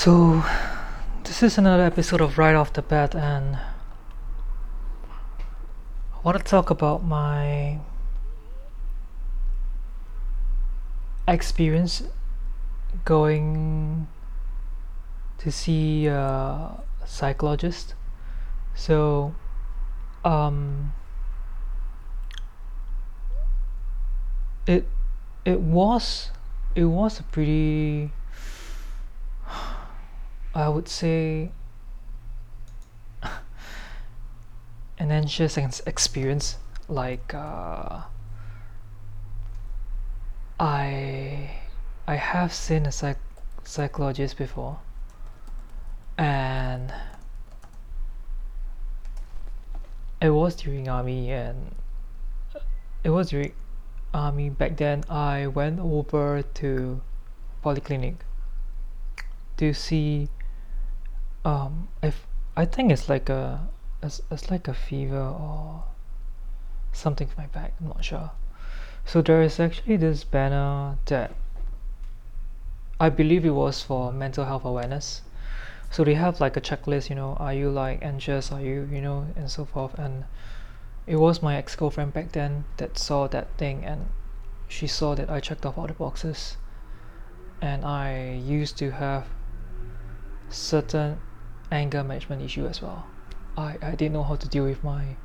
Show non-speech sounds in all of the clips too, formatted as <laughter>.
So, this is another episode of Right Off the Bat, and I want to talk about my experience going to see a psychologist. So, um, it it was it was a pretty I would say an anxious experience like uh, I I have seen a psych- psychologist before and it was during army and it was during army back then I went over to polyclinic to see um if I think it's like a it's, it's like a fever or something for my back I'm not sure. So there is actually this banner that I believe it was for mental health awareness. So they have like a checklist you know are you like anxious are you you know and so forth. And it was my ex-girlfriend back then that saw that thing and she saw that I checked off all the boxes. And I used to have certain anger management issue as well. I, I didn't know how to deal with my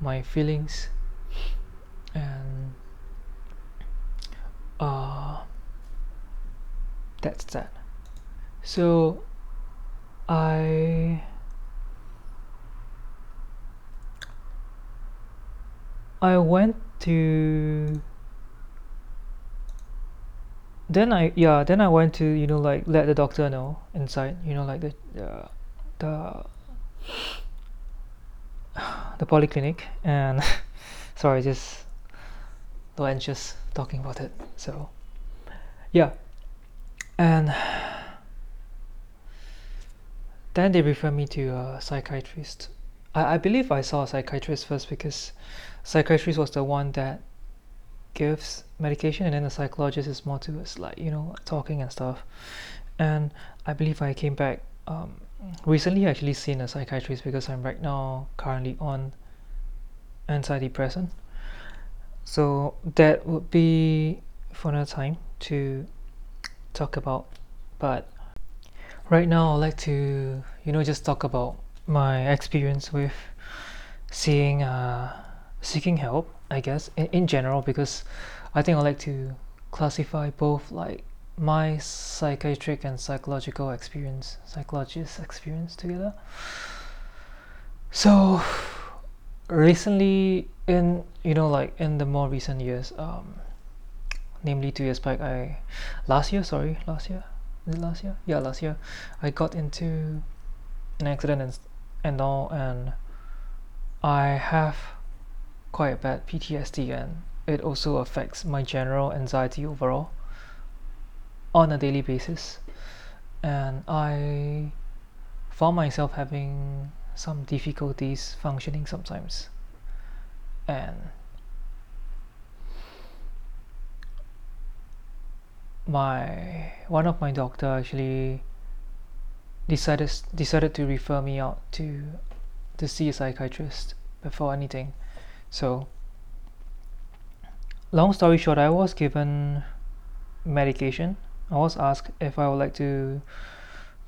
my feelings. And uh that's that. So I I went to then I yeah then I went to you know like let the doctor know inside you know like the the the, <sighs> the polyclinic and <laughs> sorry just anxious talking about it so yeah. And then they refer me to a psychiatrist. I, I believe I saw a psychiatrist first because psychiatrist was the one that gives medication and then the psychologist is more towards like you know talking and stuff. And I believe I came back um, recently actually seen a psychiatrist because I'm right now currently on antidepressant. So that would be for another time to talk about. But right now I'd like to you know just talk about my experience with seeing uh, seeking help I guess in, in general because I think I like to classify both like my psychiatric and psychological experience psychologist experience together. So recently in you know like in the more recent years um namely two years back I last year sorry last year? Is it last year? Yeah last year I got into an accident and and all and I have quite bad PTSD and it also affects my general anxiety overall on a daily basis. And I found myself having some difficulties functioning sometimes. And my one of my doctor actually decided decided to refer me out to to see a psychiatrist before anything so long story short I was given medication. I was asked if I would like to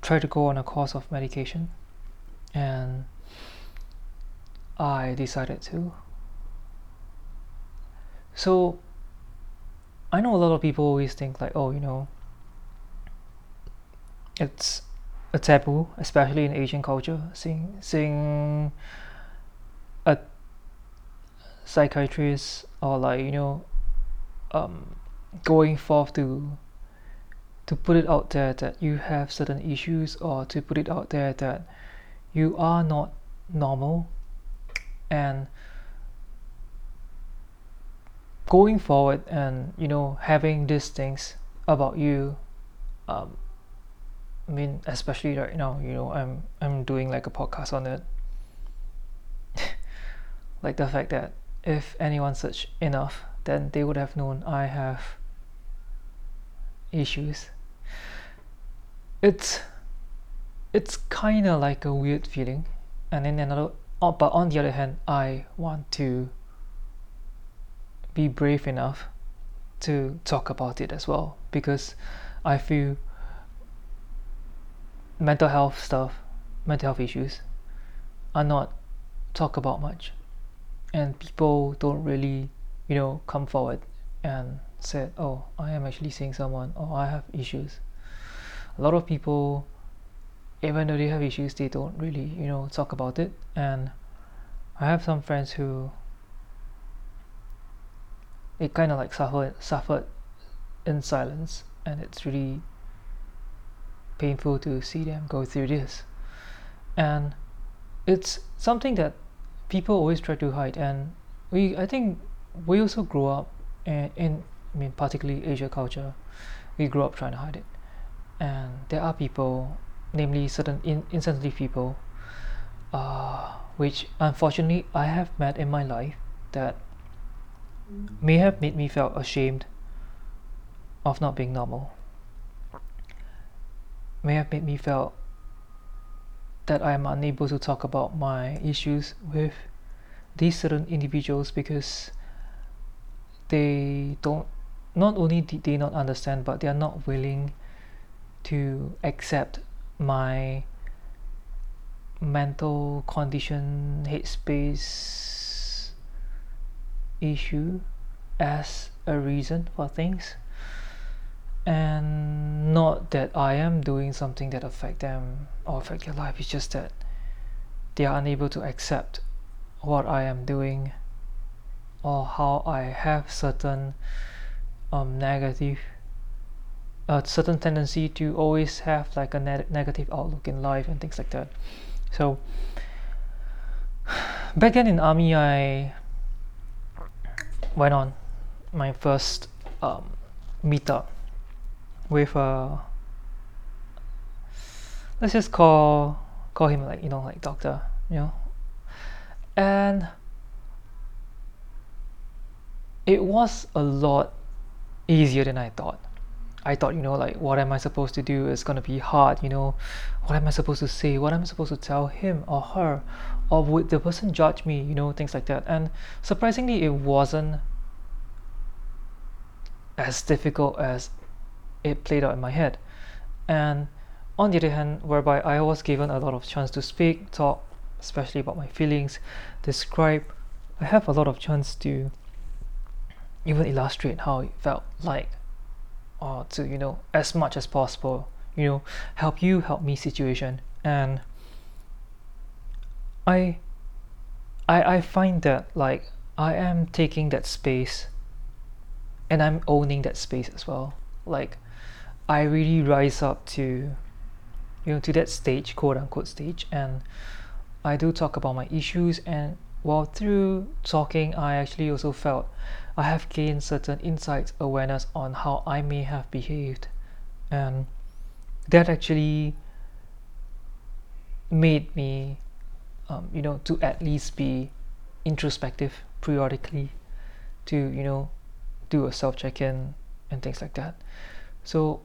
try to go on a course of medication and I decided to. So I know a lot of people always think like oh you know it's a taboo especially in Asian culture seeing seeing psychiatrist or like you know um, going forth to to put it out there that you have certain issues or to put it out there that you are not normal. And going forward and you know having these things about you um, I mean especially right now you know I'm I'm doing like a podcast on it. <laughs> Like the fact that if anyone searched enough then they would have known I have issues. It's it's kind of like a weird feeling. And then another oh, but on the other hand i want to be brave enough to talk about it as well. Because i feel mental health stuff mental health issues are not talked about much and people don't really you know come forward and said oh i am actually seeing someone or i have issues. A lot of people even though they have issues they don't really you know talk about it. And i have some friends who it kind of like suffered suffered in silence and it's really painful to see them go through this. And it's something that people always try to hide and we i think we also grow up in, in i mean particularly asia culture we grew up trying to hide it. And there are people namely certain in, insensitive people uh, which unfortunately I have met in my life that may have made me feel ashamed of not being normal. May have made me feel that I am unable to talk about my issues with these certain individuals because they don't not only did they not understand but they are not willing to accept my mental condition headspace issue as a reason for things and not that I am doing something that affect them or affect their life. It's just that they are unable to accept what I am doing or how I have certain um, negative a certain tendency to always have like a ne- negative outlook in life and things like that. So <sighs> back then in army i went on my first um, meetup with a uh, let's just call call him like you know like doctor you know and it was a lot easier than i thought I thought, you know, like, what am I supposed to do is to be hard, you know, what am I supposed to say? What am I supposed to tell him or her? Or would the person judge me, you know, things like that. And surprisingly, it wasn't as difficult as it played out in my head. And on the other hand, whereby I was given a lot of chance to speak, talk, especially about my feelings, describe, I have a lot of chance to even illustrate how it felt like or to you know as much as possible you know help you help me situation and I I I find that like I am taking that space and I'm owning that space as well like I really rise up to you know to that stage quote unquote stage and I do talk about my issues and while through talking I actually also felt I have gained certain insights, awareness on how I may have behaved, and that actually made me, um, you know, to at least be introspective periodically, to you know, do a self check-in and things like that. So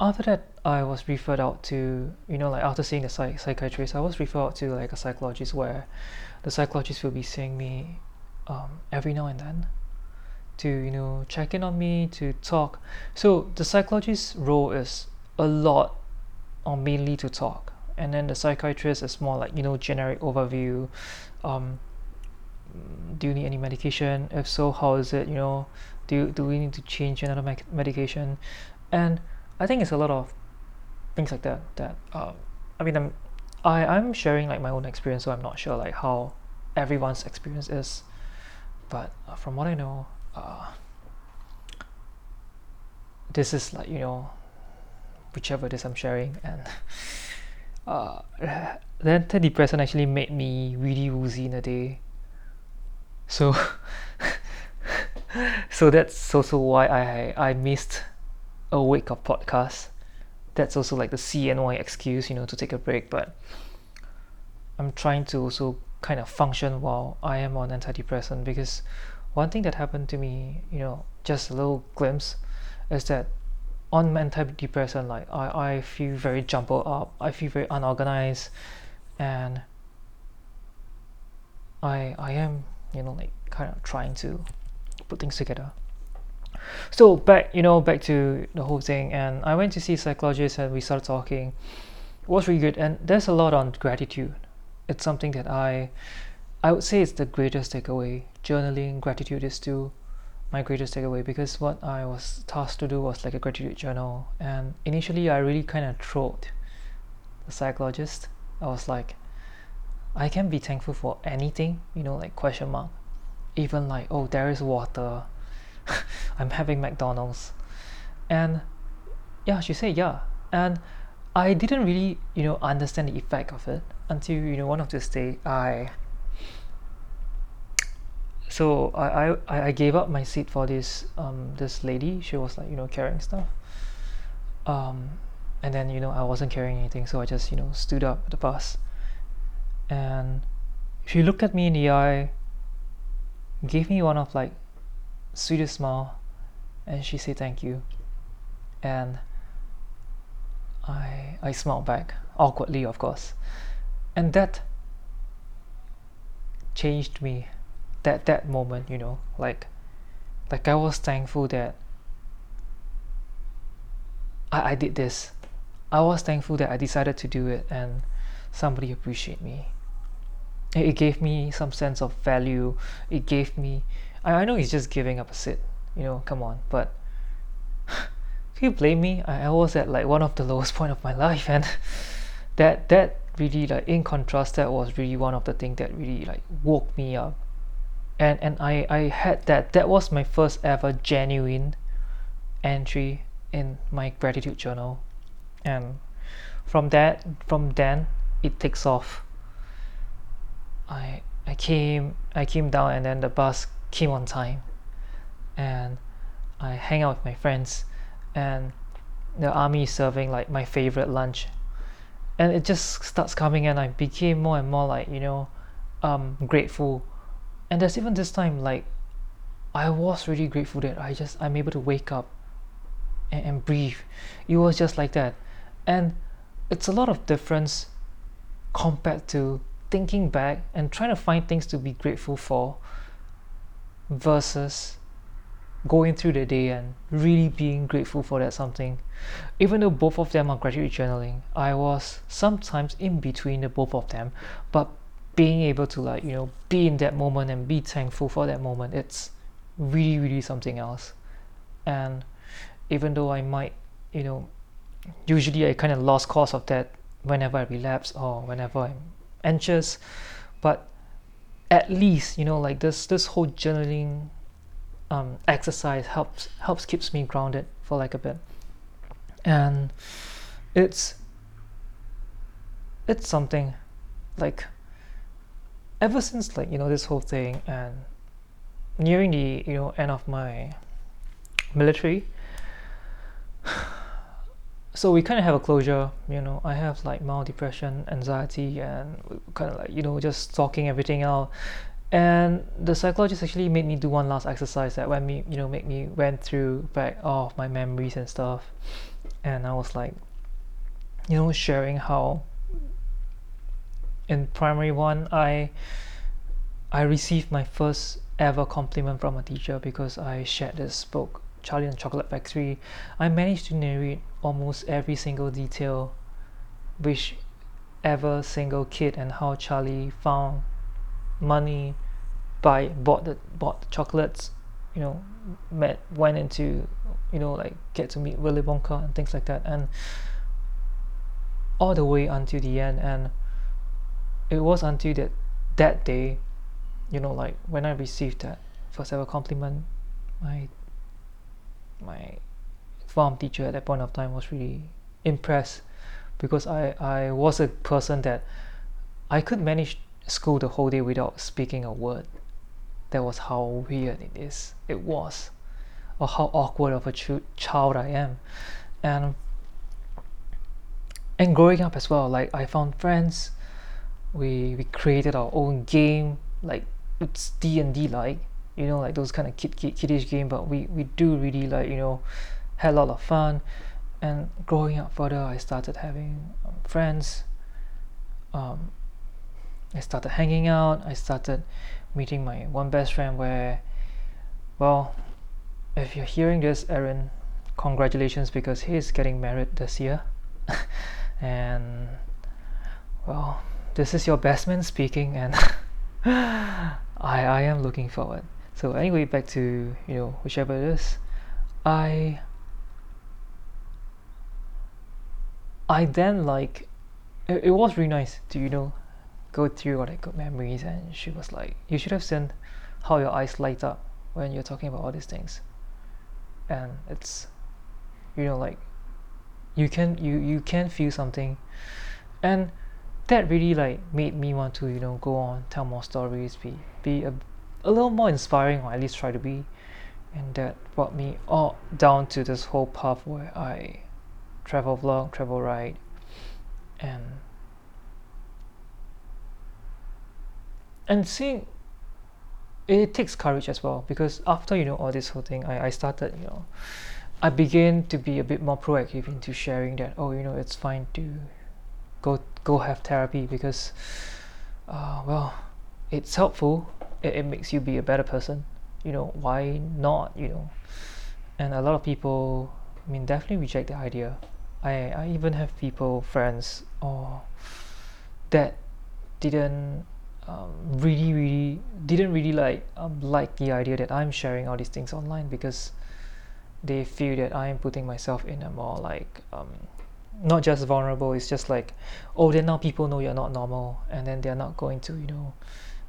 after that, I was referred out to, you know, like after seeing the psych- psychiatrist, I was referred out to like a psychologist where the psychologist will be seeing me um, every now and then to you know check in on me to talk. So the psychologist's role is a lot or mainly to talk. And then the psychiatrist is more like you know generic overview um, do you need any medication? If so how is it? You know do, do we need to change another me- medication? And i think it's a lot of things like that that um, i mean i'm I, i'm sharing like my own experience so i'm not sure like how everyone's experience is but uh, from what I know, uh, this is like you know, whichever it is I'm sharing, and <laughs> uh, <sighs> the antidepressant actually made me really woozy in a day. So, <laughs> so that's also why I I missed a week of podcast. That's also like the CNY excuse, you know, to take a break. But I'm trying to also kind of function while I am on antidepressant because one thing that happened to me, you know, just a little glimpse, is that on antidepressant like I, I feel very jumbled up I feel very unorganized and I I am you know like kind of trying to put things together so back you know back to the whole thing and I went to see a psychologist and we started talking. It was really good and there's a lot on gratitude. It's something that I I would say it's the greatest takeaway. Journaling gratitude is still my greatest takeaway because what I was tasked to do was like a gratitude journal. And initially I really kind of trolled the psychologist. I was like I can be thankful for anything you know like question mark. Even like oh there is water <laughs> I'm having McDonald's. And yeah she said yeah. And I didn't really you know understand the effect of it until you know one of this day I so I, I I gave up my seat for this um this lady. She was like you know carrying stuff. Um and then you know I wasn't carrying anything so I just you know stood up at the bus. And she looked at me in the eye gave me one of like sweetest smile and she said thank you. And I I smiled back awkwardly of course. And that changed me that that moment you know like like I was thankful that I, I did this. I was thankful that I decided to do it and somebody appreciate me. It gave me some sense of value. It gave me I, I know he's just giving up a sit you know come on but <laughs> can you blame me? I, I was at like one of the lowest <laughs> point of my life and that that really like in contrast that was really one of the things that really like woke me up. And and I I had that that was my first ever genuine entry in my gratitude journal. And from that from then it takes off. I I came I came down and then the bus came on time. And I hang out with my friends. And the army is serving like my favorite lunch. And it just starts coming and I became more and more like you know um, grateful. And there's even this time like I was really grateful that I just I'm able to wake up and, and breathe. It was just like that. And it's a lot of difference compared to thinking back and trying to find things to be grateful for versus going through the day and really being grateful for that something. Even though both of them are gratitude journaling i was sometimes in between the both of them but being able to like you know be in that moment and be thankful for that moment it's really really something else. And even though i might you know usually i kind of lost cause of that whenever i relapse or whenever i'm anxious but at least you know like this this whole journaling um, exercise helps helps keeps me grounded for like a bit. And it's it's something like ever since like you know this whole thing and nearing the you know end of my military so we kind of have a closure you know. I have like mild depression anxiety and kind of like you know just talking everything out. And the psychologist actually made me do one last exercise that when me you know make me went through back all of my memories and stuff. And i was like you know sharing how in primary one i i received my first ever compliment from a teacher because i shared this book charlie and chocolate factory i managed to narrate almost every single detail which ever single kid and how charlie found money buy bought the bought the chocolates you know met went into you know like get to meet Willy Wonka and things like that and all the way until the end and it was until that that day you know like when I received that first ever compliment my my form teacher at that point of time was really impressed because I I was a person that I could manage school the whole day without speaking a word. That was how weird it is. It was, or how awkward of a ch- child I am, and and growing up as well. Like I found friends. We we created our own game. Like it's D and D like you know like those kind of kid, kid kiddish game. But we we do really like you know had a lot of fun. And growing up further I started having um, friends. Um, I started hanging out. I started meeting my one best friend where well if you're hearing this Aaron congratulations because he's getting married this year. <laughs> And well this is your best man speaking and <laughs> I, I am looking forward so anyway back to you know whichever it is. I I then like it, it was really nice to you know go through all the good memories and she was like you should have seen how your eyes light up when you're talking about all these things. And it's you know like you can you you can feel something. And that really like made me want to you know go on tell more stories be be a, a little more inspiring or at least try to be and that brought me all down to this whole path where I travel vlog travel ride and and seeing it takes courage as well because after you know all this whole thing I, I started you know I began to be a bit more proactive into sharing that oh you know it's fine to go go have therapy because uh, well it's helpful it, it makes you be a better person. You know why not you know? And a lot of people I mean definitely reject the idea. I, I even have people friends or that didn't um, really really didn't really like um, like the idea that I'm sharing all these things online because they feel that I am putting myself in a more like um, not just vulnerable it's just like oh then now people know you're not normal and then they're not going to you know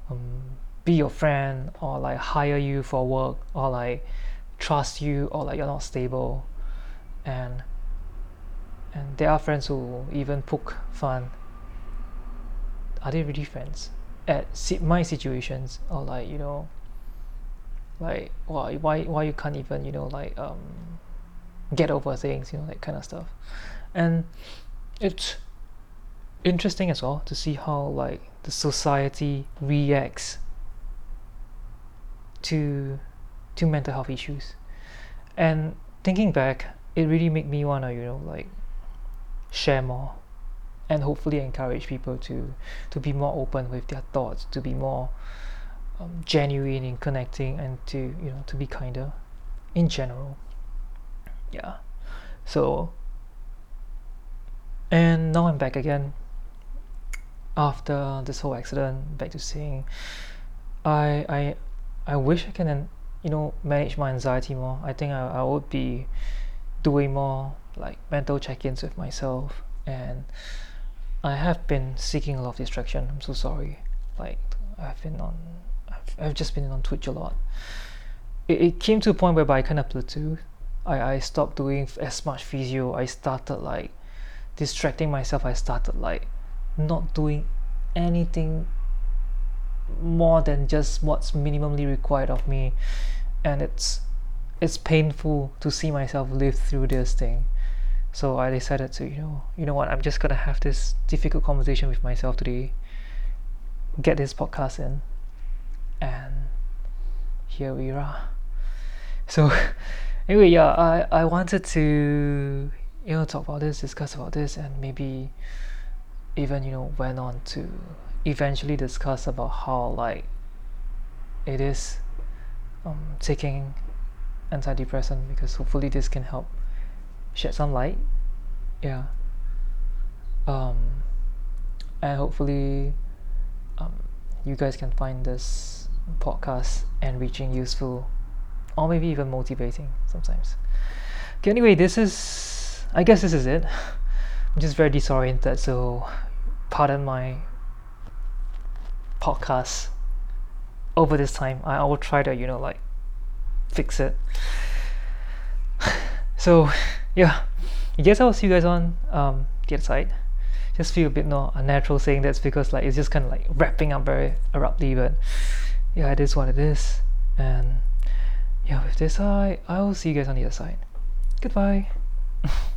um, be your friend or like hire you for work or like trust you or like you're not stable. And and there are friends who even poke fun. Are they really friends? At my situations or like you know like why why why you can't even you know like um get over things you know that kind of stuff. And it's interesting as well to see how like the society reacts to to mental health issues. And thinking back it really made me want to you know like share more and hopefully encourage people to to be more open with their thoughts to be more um, genuine in connecting and to you know to be kinder in general. Yeah. So and now I'm back again after this whole accident back to seeing I I I wish I can you know manage my anxiety more. I think I, I would be doing more like mental check-ins with myself. And I have been seeking a lot of distraction. I'm so sorry. Like I've been on I've, I've just been on Twitch a lot. It, it came to a point whereby I kind of plateaued. I, I stopped doing as much physio. I started like distracting myself. I started like not doing anything more than just what's minimally required of me. And it's it's painful to see myself live through this thing. So I decided to you know you know what? I'm just gonna have this difficult conversation with myself today. Get this podcast in. And here we are. <laughs> So <laughs> anyway yeah I, I wanted to you know talk about this discuss about this and maybe even you know went on to eventually discuss about how like it is um, taking antidepressant because hopefully this can help shed some light. Yeah. Um, and hopefully um, you guys can find this podcast enriching useful or maybe even motivating sometimes. Okay anyway this is i guess this is it. <laughs> I'm just very disoriented so pardon my podcast over this time I, I will try to you know like fix it. <laughs> So yeah. I guess I'll see you guys on um, the other side. Just feel a bit more unnatural saying that's because like it's just kind of like wrapping up very abruptly but yeah it is what it is. And yeah with this I I will see you guys on the other side. Goodbye <laughs>